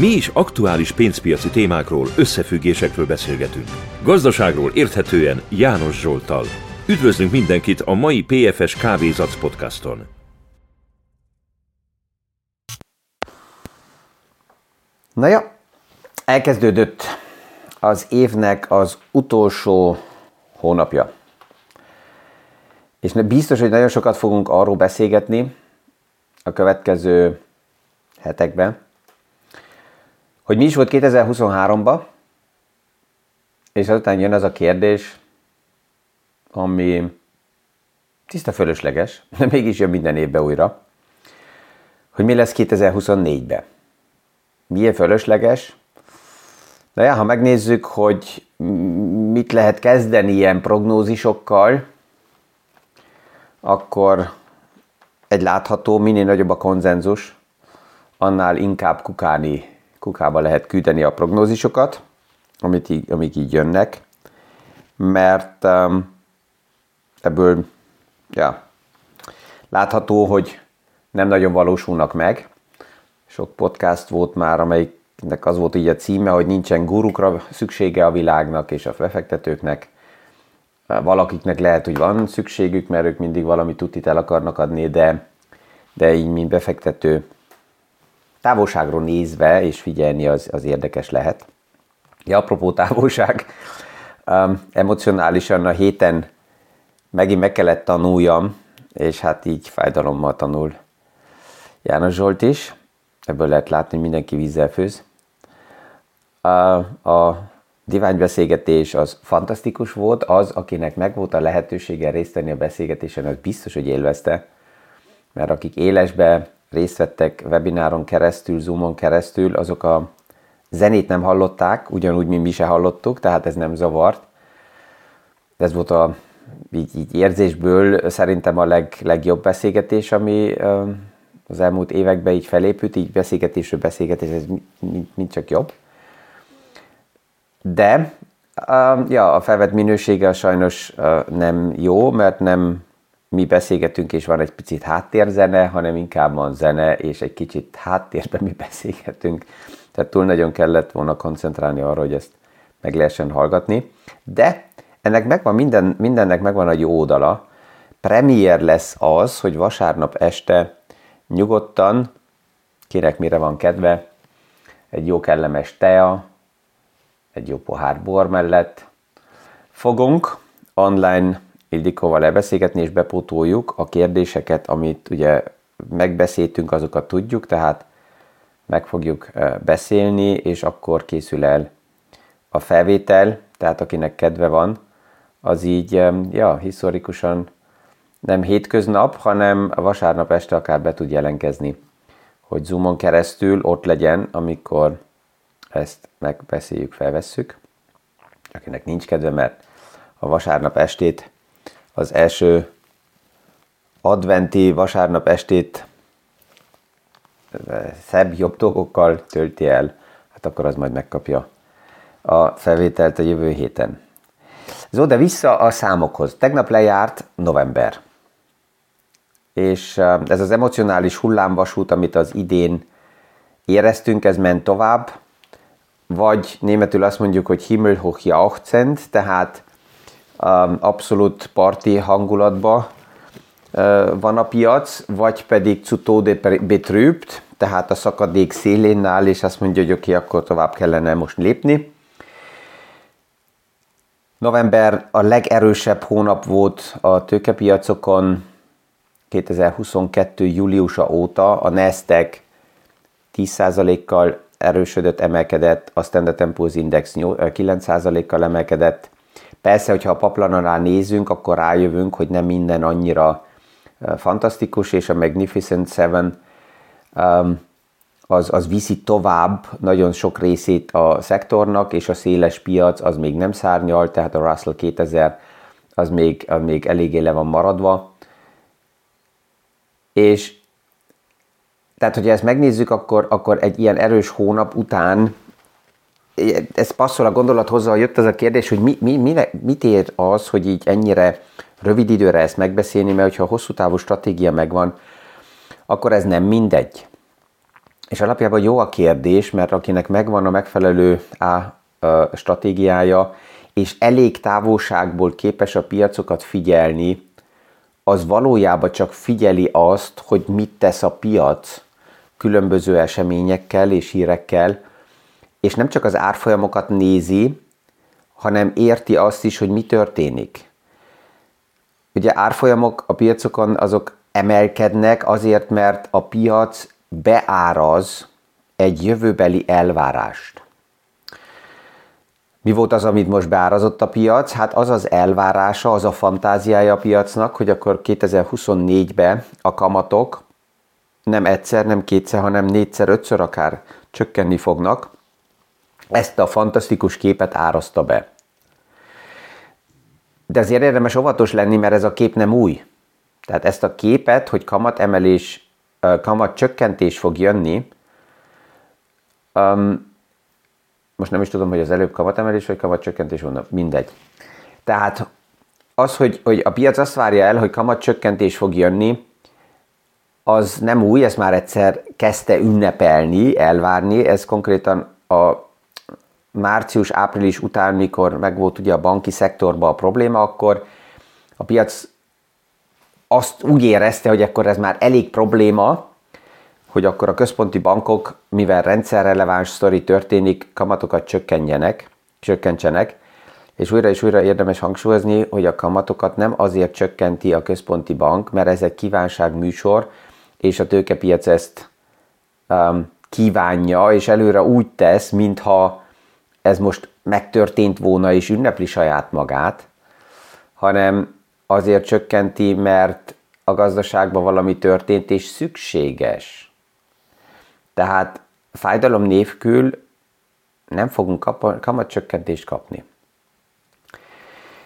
Mi is aktuális pénzpiaci témákról, összefüggésekről beszélgetünk. Gazdaságról érthetően János Zsoltal. Üdvözlünk mindenkit a mai PFS Kávézac podcaston. Na ja, elkezdődött az évnek az utolsó hónapja. És biztos, hogy nagyon sokat fogunk arról beszélgetni a következő hetekben, hogy mi is volt 2023-ban, és azután jön az a kérdés, ami tiszta fölösleges, de mégis jön minden évben újra, hogy mi lesz 2024-ben. Milyen fölösleges? De ja, ha megnézzük, hogy mit lehet kezdeni ilyen prognózisokkal, akkor egy látható, minél nagyobb a konzenzus, annál inkább kukálni kukába lehet küldeni a prognózisokat, amit így, amik így jönnek, mert um, ebből ja, látható, hogy nem nagyon valósulnak meg. Sok podcast volt már, amelyiknek az volt így a címe, hogy nincsen gurukra szüksége a világnak és a befektetőknek. Valakiknek lehet, hogy van szükségük, mert ők mindig valami tutit el akarnak adni, de, de így, mint befektető, távolságról nézve és figyelni az, az érdekes lehet. Ja, apropó távolság, um, emocionálisan a héten megint meg kellett tanuljam, és hát így fájdalommal tanul János Zsolt is. Ebből lehet látni, mindenki vízzel főz. A, a diványbeszélgetés az fantasztikus volt, az, akinek megvolt a lehetősége részt venni a beszélgetésen, az biztos, hogy élvezte, mert akik élesbe részt vettek webináron keresztül, Zoomon keresztül, azok a zenét nem hallották, ugyanúgy, mint mi se hallottuk, tehát ez nem zavart. Ez volt a így, így érzésből szerintem a leg, legjobb beszélgetés, ami az elmúlt években így felépült, így beszélgetésről beszélgetés, ez mind csak jobb. De ja, a felvett minősége sajnos nem jó, mert nem mi beszélgetünk, és van egy picit háttérzene, hanem inkább van zene, és egy kicsit háttérben mi beszélgetünk. Tehát túl nagyon kellett volna koncentrálni arra, hogy ezt meg lehessen hallgatni. De ennek megvan minden, mindennek megvan a jó oldala. Premier lesz az, hogy vasárnap este nyugodtan, kinek mire van kedve, egy jó kellemes tea, egy jó pohár bor mellett fogunk online Ildikóval lebeszélgetni, és bepótoljuk a kérdéseket, amit ugye megbeszéltünk, azokat tudjuk, tehát meg fogjuk beszélni, és akkor készül el a felvétel, tehát akinek kedve van, az így, ja, historikusan nem hétköznap, hanem vasárnap este akár be tud jelenkezni, hogy Zoomon keresztül ott legyen, amikor ezt megbeszéljük, felvesszük. Akinek nincs kedve, mert a vasárnap estét az első adventi vasárnap estét szebb, jobb dolgokkal tölti el, hát akkor az majd megkapja a felvételt a jövő héten. Zó, de vissza a számokhoz. Tegnap lejárt november. És ez az emocionális hullámvasút, amit az idén éreztünk, ez ment tovább, vagy németül azt mondjuk, hogy Himmelhoch jauchzend, tehát abszolút parti hangulatba uh, van a piac, vagy pedig zu Tode betrübt, tehát a szakadék szélén áll, és azt mondja, hogy oké, okay, akkor tovább kellene most lépni. November a legerősebb hónap volt a tőkepiacokon 2022. júliusa óta. A Nasdaq 10%-kal erősödött, emelkedett, a Standard Poor's Index 9%-kal emelkedett, Persze, hogyha a paplan nézünk, akkor rájövünk, hogy nem minden annyira fantasztikus, és a Magnificent Seven az, az viszi tovább nagyon sok részét a szektornak, és a széles piac az még nem szárnyal, tehát a Russell 2000 az még, az még eléggé le van maradva. És tehát, hogyha ezt megnézzük, akkor, akkor egy ilyen erős hónap után ez passzol a gondolat hozzá, jött ez a kérdés, hogy mi, mi, mi, mit ér az, hogy így ennyire rövid időre ezt megbeszélni, mert hogyha a hosszú távú stratégia megvan, akkor ez nem mindegy. és alapjában jó a kérdés, mert akinek megvan a megfelelő a stratégiája, és elég távolságból képes a piacokat figyelni, az valójában csak figyeli azt, hogy mit tesz a piac különböző eseményekkel és hírekkel, és nem csak az árfolyamokat nézi, hanem érti azt is, hogy mi történik. Ugye árfolyamok a piacokon azok emelkednek azért, mert a piac beáraz egy jövőbeli elvárást. Mi volt az, amit most beárazott a piac? Hát az az elvárása, az a fantáziája a piacnak, hogy akkor 2024-ben a kamatok nem egyszer, nem kétszer, hanem négyszer, ötször akár csökkenni fognak. Ezt a fantasztikus képet árazta be. De azért érdemes óvatos lenni, mert ez a kép nem új. Tehát ezt a képet, hogy kamatemelés, kamat csökkentés fog jönni, um, most nem is tudom, hogy az előbb kamatemelés vagy kamatcsökkentés van, mindegy. Tehát az, hogy, hogy a piac azt várja el, hogy kamatcsökkentés fog jönni, az nem új, ez már egyszer kezdte ünnepelni, elvárni, ez konkrétan a március-április után, mikor megvolt ugye a banki szektorban a probléma, akkor a piac azt úgy érezte, hogy akkor ez már elég probléma, hogy akkor a központi bankok, mivel rendszerreleváns sztori történik, kamatokat csökkenjenek, csökkentsenek, és újra és újra érdemes hangsúlyozni, hogy a kamatokat nem azért csökkenti a központi bank, mert ez egy kívánságműsor, és a tőkepiac ezt um, kívánja, és előre úgy tesz, mintha ez most megtörtént volna és ünnepli saját magát, hanem azért csökkenti, mert a gazdaságban valami történt és szükséges. Tehát fájdalom nélkül nem fogunk kamatcsökkentést kapni.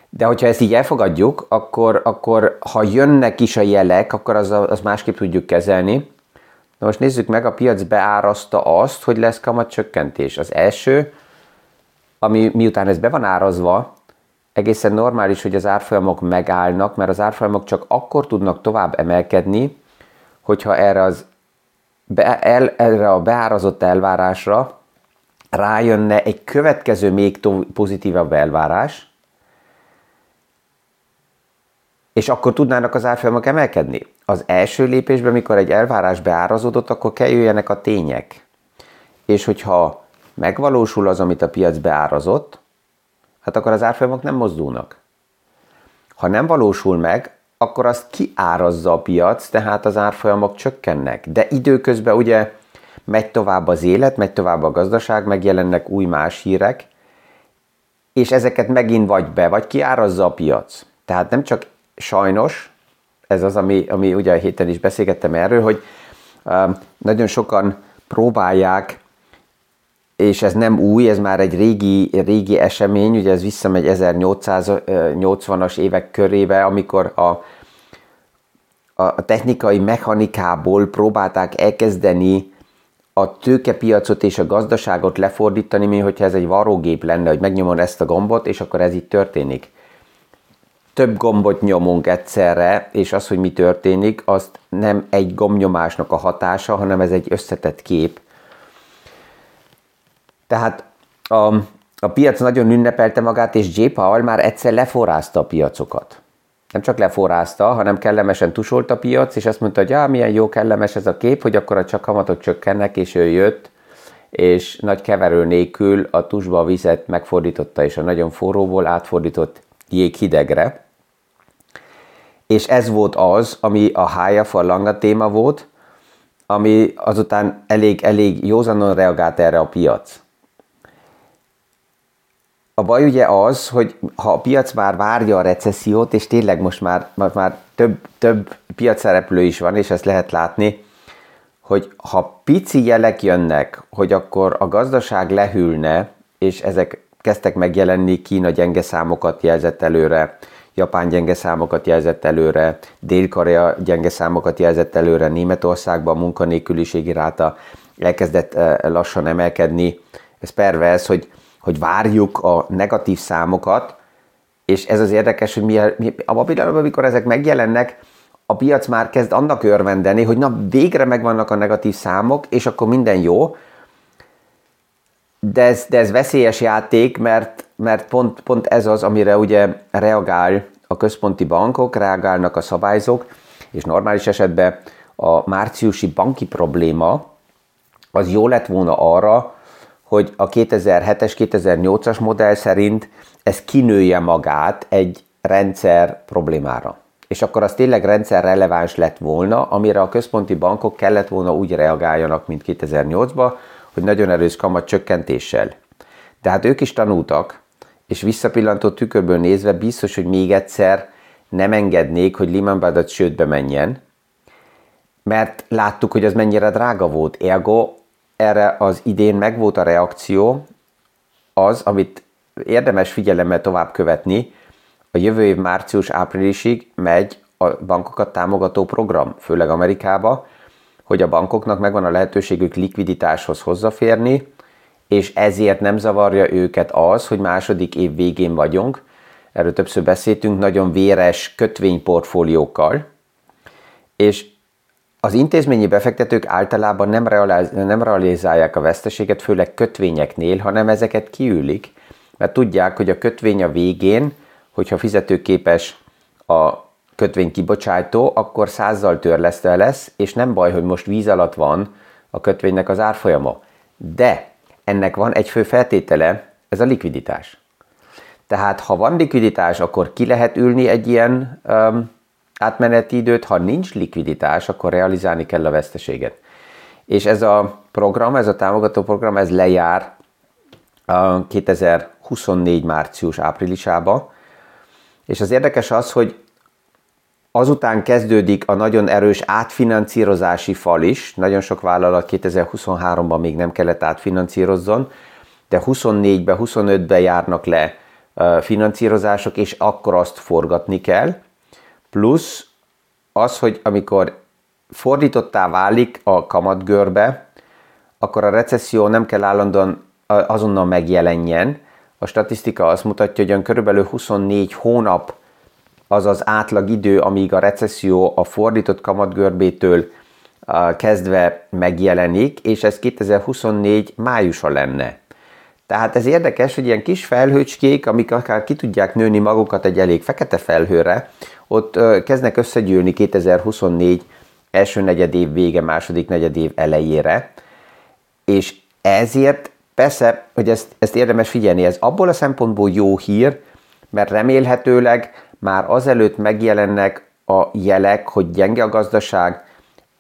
De hogyha ezt így elfogadjuk, akkor, akkor ha jönnek is a jelek, akkor az, az másképp tudjuk kezelni. Na most nézzük meg, a piac beárazta azt, hogy lesz kamatcsökkentés. Az első, ami miután ez be van árazva, egészen normális, hogy az árfolyamok megállnak, mert az árfolyamok csak akkor tudnak tovább emelkedni, hogyha erre, az, be, el, erre a beárazott elvárásra rájönne egy következő még pozitívabb elvárás, és akkor tudnának az árfolyamok emelkedni. Az első lépésben, mikor egy elvárás beárazódott, akkor kell jöjjenek a tények. És hogyha megvalósul az, amit a piac beárazott, hát akkor az árfolyamok nem mozdulnak. Ha nem valósul meg, akkor azt kiárazza a piac, tehát az árfolyamok csökkennek. De időközben ugye megy tovább az élet, megy tovább a gazdaság, megjelennek új más hírek, és ezeket megint vagy be, vagy kiárazza a piac. Tehát nem csak sajnos, ez az, ami, ami ugye a héten is beszélgettem erről, hogy uh, nagyon sokan próbálják és ez nem új, ez már egy régi, régi esemény, ugye ez visszamegy 1880-as évek körébe, amikor a, a technikai mechanikából próbálták elkezdeni a tőkepiacot és a gazdaságot lefordítani, mint hogyha ez egy varógép lenne, hogy megnyomon ezt a gombot, és akkor ez így történik. Több gombot nyomunk egyszerre, és az, hogy mi történik, azt nem egy gombnyomásnak a hatása, hanem ez egy összetett kép, tehát a, a piac nagyon ünnepelte magát, és J. Powell már egyszer leforrázta a piacokat. Nem csak leforrázta, hanem kellemesen tusolt a piac, és azt mondta, hogy ja, milyen jó kellemes ez a kép, hogy akkor a csak kamatok csökkennek, és ő jött, és nagy keverő nélkül a tusba a vizet megfordította, és a nagyon forróból átfordított jéghidegre. És ez volt az, ami a hája langa téma volt, ami azután elég, elég józanon reagált erre a piac. A baj ugye az, hogy ha a piac már várja a recessziót, és tényleg most már, most már több, több piacszereplő is van, és ezt lehet látni, hogy ha pici jelek jönnek, hogy akkor a gazdaság lehűlne, és ezek kezdtek megjelenni, Kína gyenge számokat jelzett előre, Japán gyenge számokat jelzett előre, Dél-Korea gyenge számokat jelzett előre, Németországban a munkanélküliségi ráta elkezdett eh, lassan emelkedni. Ez pervers, hogy hogy várjuk a negatív számokat, és ez az érdekes, hogy mi, mi, a pillanatban, amikor ezek megjelennek, a piac már kezd annak örvendeni, hogy na végre megvannak a negatív számok, és akkor minden jó, de ez, de ez veszélyes játék, mert, mert pont, pont ez az, amire ugye reagál a központi bankok, reagálnak a szabályzók, és normális esetben a márciusi banki probléma az jó lett volna arra, hogy a 2007-es, 2008-as modell szerint ez kinője magát egy rendszer problémára. És akkor az tényleg rendszer releváns lett volna, amire a központi bankok kellett volna úgy reagáljanak, mint 2008-ban, hogy nagyon erős kamat csökkentéssel. De hát ők is tanultak, és visszapillantó tükörből nézve biztos, hogy még egyszer nem engednék, hogy Lehman Brothers csődbe menjen, mert láttuk, hogy az mennyire drága volt. Ergo erre az idén megvolt a reakció, az, amit érdemes figyelemmel tovább követni, a jövő év március-áprilisig megy a bankokat támogató program, főleg Amerikába, hogy a bankoknak megvan a lehetőségük likviditáshoz hozzáférni, és ezért nem zavarja őket az, hogy második év végén vagyunk, erről többször beszéltünk, nagyon véres kötvényportfóliókkal, és az intézményi befektetők általában nem, realiz- nem realizálják a veszteséget, főleg kötvényeknél, hanem ezeket kiülik, mert tudják, hogy a kötvény a végén, hogyha fizetőképes a kötvény kibocsátó, akkor százzal törlesztve lesz, és nem baj, hogy most víz alatt van a kötvénynek az árfolyama. De ennek van egy fő feltétele, ez a likviditás. Tehát ha van likviditás, akkor ki lehet ülni egy ilyen um, átmeneti időt, ha nincs likviditás, akkor realizálni kell a veszteséget. És ez a program, ez a támogató program, ez lejár 2024 március áprilisába, és az érdekes az, hogy azután kezdődik a nagyon erős átfinancírozási fal is, nagyon sok vállalat 2023-ban még nem kellett átfinanszírozzon, de 24-be, 25-be járnak le finanszírozások, és akkor azt forgatni kell, plusz az, hogy amikor fordítottá válik a kamatgörbe, akkor a recesszió nem kell állandóan azonnal megjelenjen. A statisztika azt mutatja, hogy körülbelül 24 hónap az az átlag idő, amíg a recesszió a fordított kamatgörbétől kezdve megjelenik, és ez 2024 májusa lenne. Tehát ez érdekes, hogy ilyen kis felhőcskék, amik akár ki tudják nőni magukat egy elég fekete felhőre, ott kezdnek összegyűlni 2024 első negyed év vége, második negyed év elejére, és ezért persze, hogy ezt, ezt érdemes figyelni, ez abból a szempontból jó hír, mert remélhetőleg már azelőtt megjelennek a jelek, hogy gyenge a gazdaság,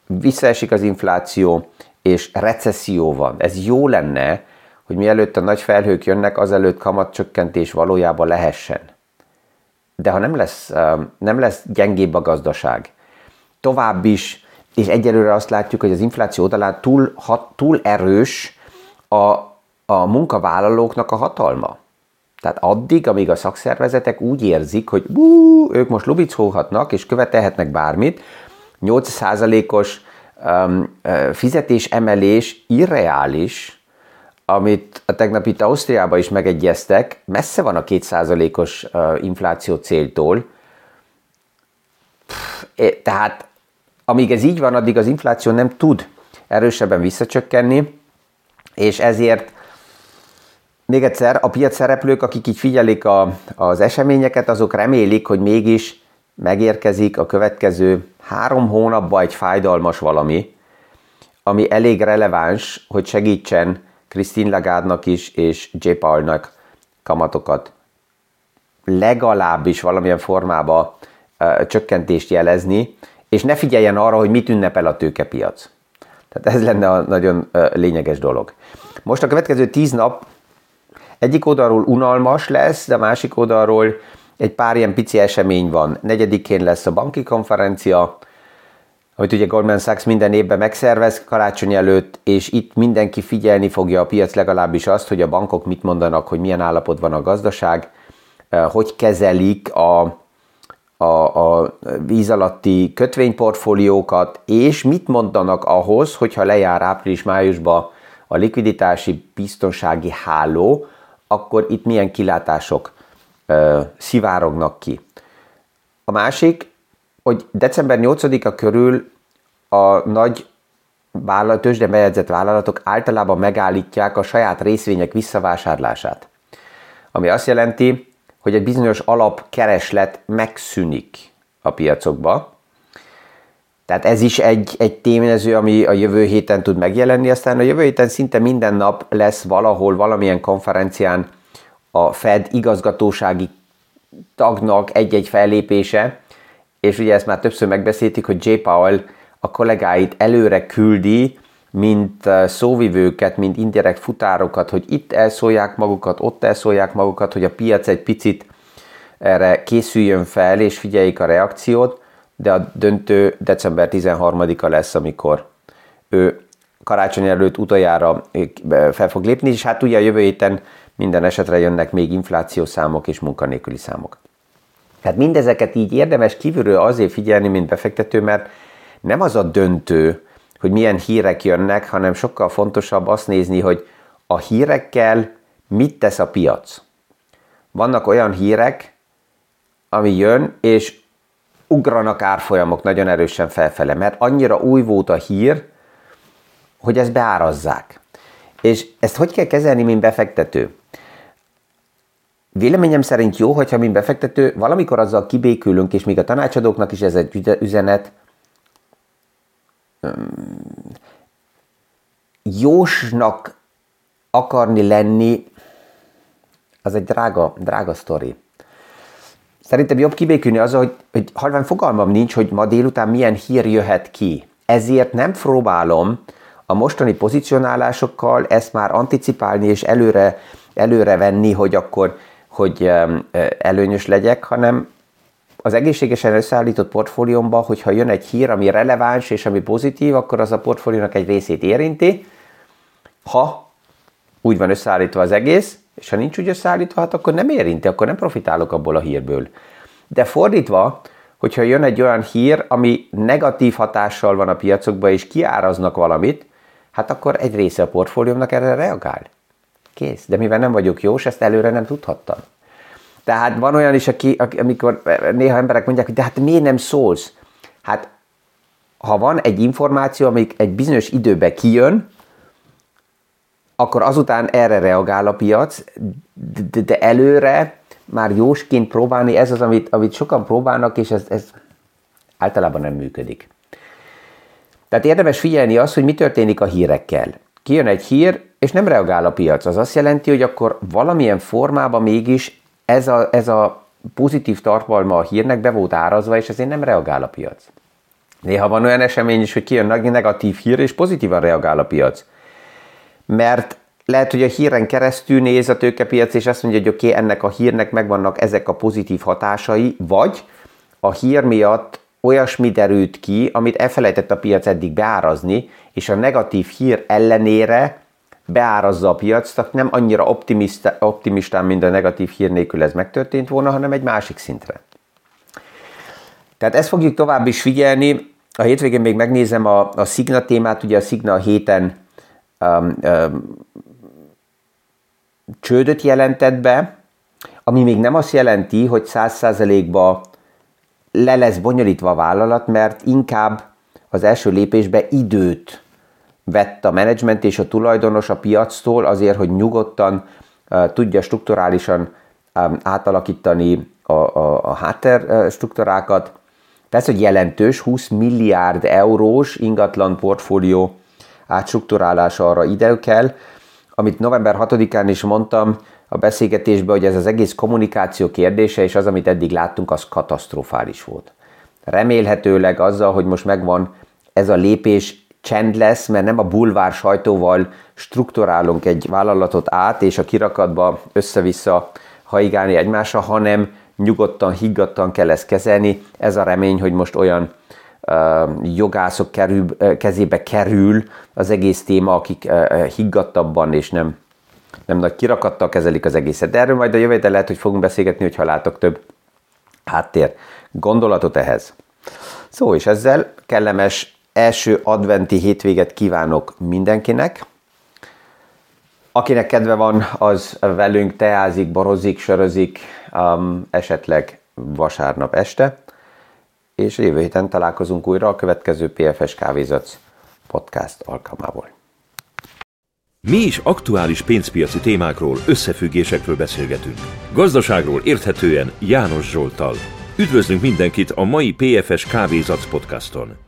visszaesik az infláció, és recesszió van. Ez jó lenne, hogy mielőtt a nagy felhők jönnek, azelőtt kamatcsökkentés valójában lehessen de ha nem lesz, nem lesz gyengébb a gazdaság, tovább is, és egyelőre azt látjuk, hogy az infláció oldalán túl, hat, túl erős a, a munkavállalóknak a hatalma. Tehát addig, amíg a szakszervezetek úgy érzik, hogy bú, ők most lubicolhatnak és követelhetnek bármit, 8%-os um, fizetésemelés irreális, amit a tegnap itt Ausztriában is megegyeztek, messze van a kétszázalékos infláció céltól. Tehát amíg ez így van, addig az infláció nem tud erősebben visszacsökkenni, és ezért még egyszer, a piac szereplők, akik így figyelik a, az eseményeket, azok remélik, hogy mégis megérkezik a következő három hónapban egy fájdalmas valami, ami elég releváns, hogy segítsen Christine Lagarde-nak is, és J. Paul-nak kamatokat legalábbis valamilyen formában uh, csökkentést jelezni, és ne figyeljen arra, hogy mit ünnepel a tőkepiac. Tehát ez lenne a nagyon lényeges dolog. Most a következő tíz nap egyik oldalról unalmas lesz, de a másik oldalról egy pár ilyen pici esemény van. Negyedikén lesz a banki konferencia, amit ugye Goldman Sachs minden évben megszervez karácsony előtt, és itt mindenki figyelni fogja a piac legalábbis azt, hogy a bankok mit mondanak, hogy milyen állapot van a gazdaság, eh, hogy kezelik a, a, a víz alatti kötvényportfóliókat, és mit mondanak ahhoz, hogyha lejár április-májusba a likviditási biztonsági háló, akkor itt milyen kilátások ö, eh, szivárognak ki. A másik, hogy december 8-a körül a nagy vállalat, tőzsde bejegyzett vállalatok általában megállítják a saját részvények visszavásárlását. Ami azt jelenti, hogy egy bizonyos alapkereslet megszűnik a piacokba. Tehát ez is egy, egy tényező, ami a jövő héten tud megjelenni, aztán a jövő héten szinte minden nap lesz valahol, valamilyen konferencián a Fed igazgatósági tagnak egy-egy fellépése, és ugye ezt már többször megbeszéltük, hogy J. Powell a kollégáit előre küldi, mint szóvivőket, mint indirekt futárokat, hogy itt elszólják magukat, ott elszólják magukat, hogy a piac egy picit erre készüljön fel, és figyeljék a reakciót, de a döntő december 13-a lesz, amikor ő karácsony előtt utoljára fel fog lépni, és hát ugye a jövő héten minden esetre jönnek még inflációs számok és munkanélküli számok. Tehát mindezeket így érdemes kívülről azért figyelni, mint befektető, mert nem az a döntő, hogy milyen hírek jönnek, hanem sokkal fontosabb azt nézni, hogy a hírekkel mit tesz a piac. Vannak olyan hírek, ami jön, és ugranak árfolyamok nagyon erősen felfele, mert annyira új volt a hír, hogy ezt beárazzák. És ezt hogy kell kezelni, mint befektető? Véleményem szerint jó, hogyha mint befektető valamikor azzal kibékülünk, és még a tanácsadóknak is ez egy üzenet, jósnak akarni lenni, az egy drága, drága sztori. Szerintem jobb kibékülni az, hogy, hogy halvány fogalmam nincs, hogy ma délután milyen hír jöhet ki. Ezért nem próbálom a mostani pozicionálásokkal ezt már anticipálni és előre, előre venni, hogy akkor hogy előnyös legyek, hanem az egészségesen összeállított portfóliómban, hogyha jön egy hír, ami releváns és ami pozitív, akkor az a portfóliónak egy részét érinti. Ha úgy van összeállítva az egész, és ha nincs úgy összeállítva, hát akkor nem érinti, akkor nem profitálok abból a hírből. De fordítva, hogyha jön egy olyan hír, ami negatív hatással van a piacokban, és kiáraznak valamit, hát akkor egy része a portfóliómnak erre reagál. Kész. De mivel nem vagyok jós, ezt előre nem tudhattam. Tehát van olyan is, aki, amikor néha emberek mondják, hogy de hát miért nem szólsz? Hát ha van egy információ, amik egy bizonyos időben kijön, akkor azután erre reagál a piac, de, de előre már jósként próbálni, ez az, amit, amit sokan próbálnak, és ez, ez általában nem működik. Tehát érdemes figyelni azt, hogy mi történik a hírekkel. Kijön egy hír, és nem reagál a piac. Az azt jelenti, hogy akkor valamilyen formában mégis ez a, ez a pozitív tartalma a hírnek be volt árazva, és ezért nem reagál a piac. Néha van olyan esemény is, hogy kijön negatív hír, és pozitívan reagál a piac. Mert lehet, hogy a híren keresztül néz a tőkepiac, és azt mondja, hogy oké, okay, ennek a hírnek megvannak ezek a pozitív hatásai, vagy a hír miatt olyasmi derült ki, amit elfelejtett a piac eddig beárazni, és a negatív hír ellenére beárazza a piac, tehát nem annyira optimistán, mint a negatív hír nélkül ez megtörtént volna, hanem egy másik szintre. Tehát ezt fogjuk tovább is figyelni. A hétvégén még megnézem a, a Signa témát, ugye a Signa a héten um, um, csődöt jelentett be, ami még nem azt jelenti, hogy száz százalékba le lesz bonyolítva a vállalat, mert inkább az első lépésbe időt vett a menedzsment és a tulajdonos a piactól azért, hogy nyugodtan tudja strukturálisan átalakítani a, a, a háttér struktúrákat. Ez egy jelentős 20 milliárd eurós ingatlan portfólió átstruktúrálása arra ide kell, amit november 6-án is mondtam a beszélgetésben, hogy ez az egész kommunikáció kérdése, és az, amit eddig láttunk, az katasztrofális volt. Remélhetőleg azzal, hogy most megvan ez a lépés, csend lesz, mert nem a bulvár sajtóval strukturálunk egy vállalatot át, és a kirakatba össze-vissza haigálni egymásra, hanem nyugodtan, higgadtan kell ezt kezelni. Ez a remény, hogy most olyan jogászok kerül, kezébe kerül az egész téma, akik higgadtabban és nem, nem nagy kirakattal kezelik az egészet. De erről majd a jövő lehet, hogy fogunk beszélgetni, hogyha látok több háttér gondolatot ehhez. Szó, és ezzel kellemes első adventi hétvéget kívánok mindenkinek. Akinek kedve van, az velünk teázik, borozik, sörözik, um, esetleg vasárnap este. és jövő héten találkozunk újra a következő PFS Kávézac podcast alkalmából. Mi is aktuális pénzpiaci témákról, összefüggésekről beszélgetünk. Gazdaságról érthetően János Zsoltal. Üdvözlünk mindenkit a mai PFS Kávézac podcaston!